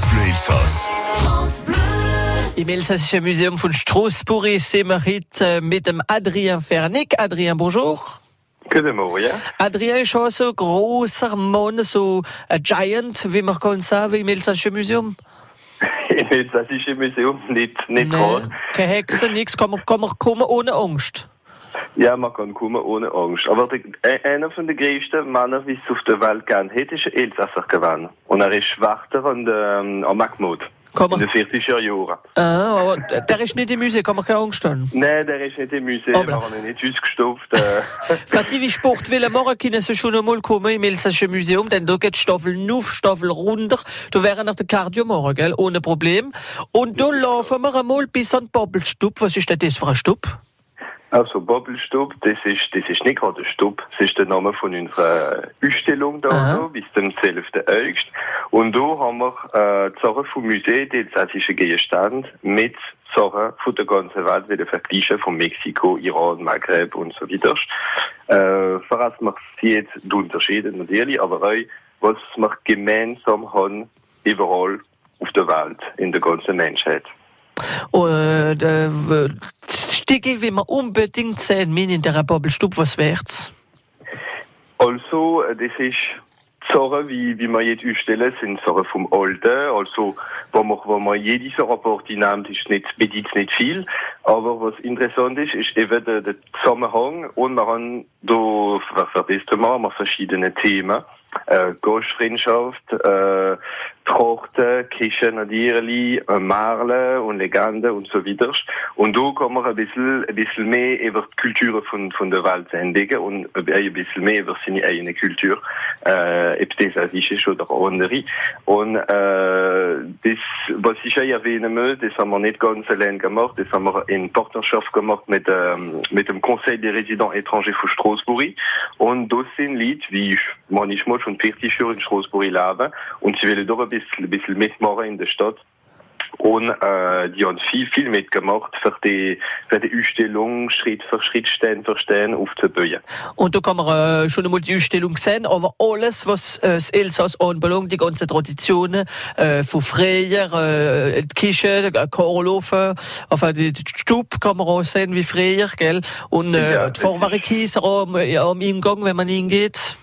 France Bleu Elsass. Im Elsassischen Museum von Straßburg sind wir heute mit dem Adrien Fernick. Adrien, bonjour. Guten Morgen. Adrien ist auch so ein großer Mann, so ein Giant, wie man kann sagen, im Elsassischen Museum. Im Elsassischen Museum nicht, nicht groß. keine Hexe, nichts, kann man, kann man kommen ohne Angst. Ja, man kann kommen ohne Angst. Aber der, äh, einer von den größten Männern, wie es auf der Welt gern hat, ist ein Elsasser gewesen. Und er ist Schwachter an der, ähm, am Mahmoud. Kann In den 40er Jahren. ah, aber der ist nicht im Museum, kann man keine Angst haben. Nein, der ist nicht im Museum, wir haben ihn nicht ausgestopft. Äh, wie Sport will morgen können Sie schon einmal kommen im Elsassischen Museum, denn da geht Staffel nuff, Staffel runter. Da wäre nach der Cardio morgen, gell? ohne Problem. Und da laufen wir einmal bis an den Bobbelstub. Was ist denn das für ein Stub? Also Bobbelstub, das ist, das ist nicht gerade ein Stub, das ist der Name von unserer Ausstellung da Aha. bis zum 12. August. Und da haben wir äh, die Sachen vom Museum, die elsassischen Gegenstände, mit Sachen von der ganzen Welt, wie der Vergleichen von Mexiko, Iran, Maghreb und so weiter. Äh, voraus man sieht die Unterschiede natürlich, aber auch, was wir gemeinsam haben, überall auf der Welt, in der ganzen Menschheit. Und, äh, Stickel, wie man unbedingt sehen müssen in der Bobbelstub, was wär's? Also, äh, das ist Sachen, wie, wie wir jetzt ausstellen, sind Sachen vom Alten. Also, wenn man, wenn man jede Rapport nimmt, ist nicht, bedeutet nicht viel. Aber was interessant ist, ist eben der, der Zusammenhang. Und wir haben da, für, für das Thema, wir verschiedene Themen. Äh, Gastfreundschaft, äh, Trachten, Kirchen natürlich, äh, Marle und Legende und so weiter. Und da kann man ein bisschen, ein bisschen mehr über die Kulturen von, von der Welt entdecken und ein bisschen mehr über seine eigene Kultur, äh, ob das asiatisch ist oder andere. Und, äh, das, was ich erwähnen möchte, das haben wir nicht ganz allein gemacht, das haben wir in Partnerschaft gemacht mit, ähm, mit dem Conseil des Résidents étrangers von Straßburg. Und das sind Leute, ich manchmal schon 40 Jahre in Straßburg lebe und sie wollen doch ein bisschen, ein bisschen mitmachen in der Stadt. Und äh, die haben viel, viel mitgemacht für die, für die Ausstellung Schritt für Schritt, Stein für Stein aufzubauen. Und da kann man äh, schon einmal die Ausstellung sehen, aber alles, was äh, das Elsass anbelangt, die ganzen Traditionen, äh, von früher, äh, die Küche, der Chorlofen, enfin, die, die Stub kann man auch sehen wie früher, gell? Und äh, Ja, die das Vorwerkkäse am, ja, am Eingang, wenn man hingeht.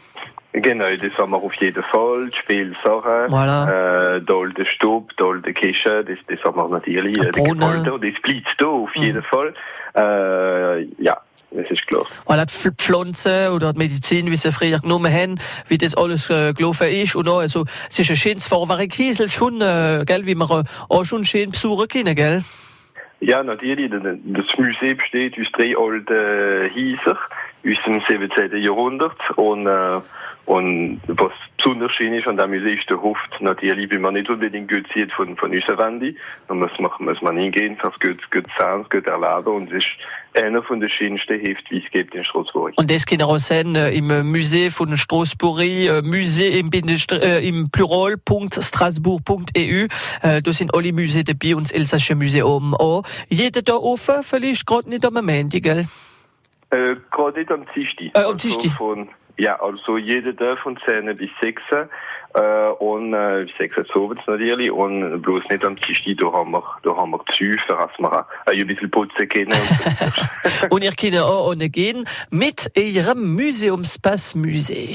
Genau, das haben wir auf jeden Fall. Die Spielsachen, Voilà. äh, der alte Stub, der alte Küche, das, das haben wir natürlich. Der Äh. Gebäude, das bleibt da auf jeden Fall. Äh, ja, das ist klar. Voilà, die Pf- Pflanzen oder die Medizin, wie sie früher genommen haben, wie das alles äh, gelaufen ist. Und auch, also, es ist ein schönes Vorwerkkäse, schon, äh, gell, wie man äh, auch schon schön besuchen können, gell? Ja, natürlich. Das Museum besteht aus drei alten Häusern aus dem 17. Jahrhundert. Und, äh, und was besonders schön ist an dem Museum ist der. Natürlich, wie man nicht unbedingt gut sieht von, von unseren Wänden. Da muss man, muss man hingehen, fürs gut, gut sehen, gut erleben. Und es ist einer von den schönsten Heften, wie es gibt in Straßburg. Und das kann auch sehen äh, im äh, Musée von Straßburg, äh, Musée im, Bindestr- äh, im. Äh, da sind alle Museen dabei und das Elsassische Museum auch. Jeder da offen, vielleicht gerade nicht am Montag, gell? Äh, gerade nicht am Dienstag. Äh, am Dienstag. von, ja, also jeder Tag von 10 bis 6 äh, und äh, bis 6 Uhr abends natürlich und bloß nicht am Dienstag, da haben wir, da haben wir für dass wir ein bisschen putzen können. Und ihr könnt auch ohne gehen mit ihrem Museumspass Musee.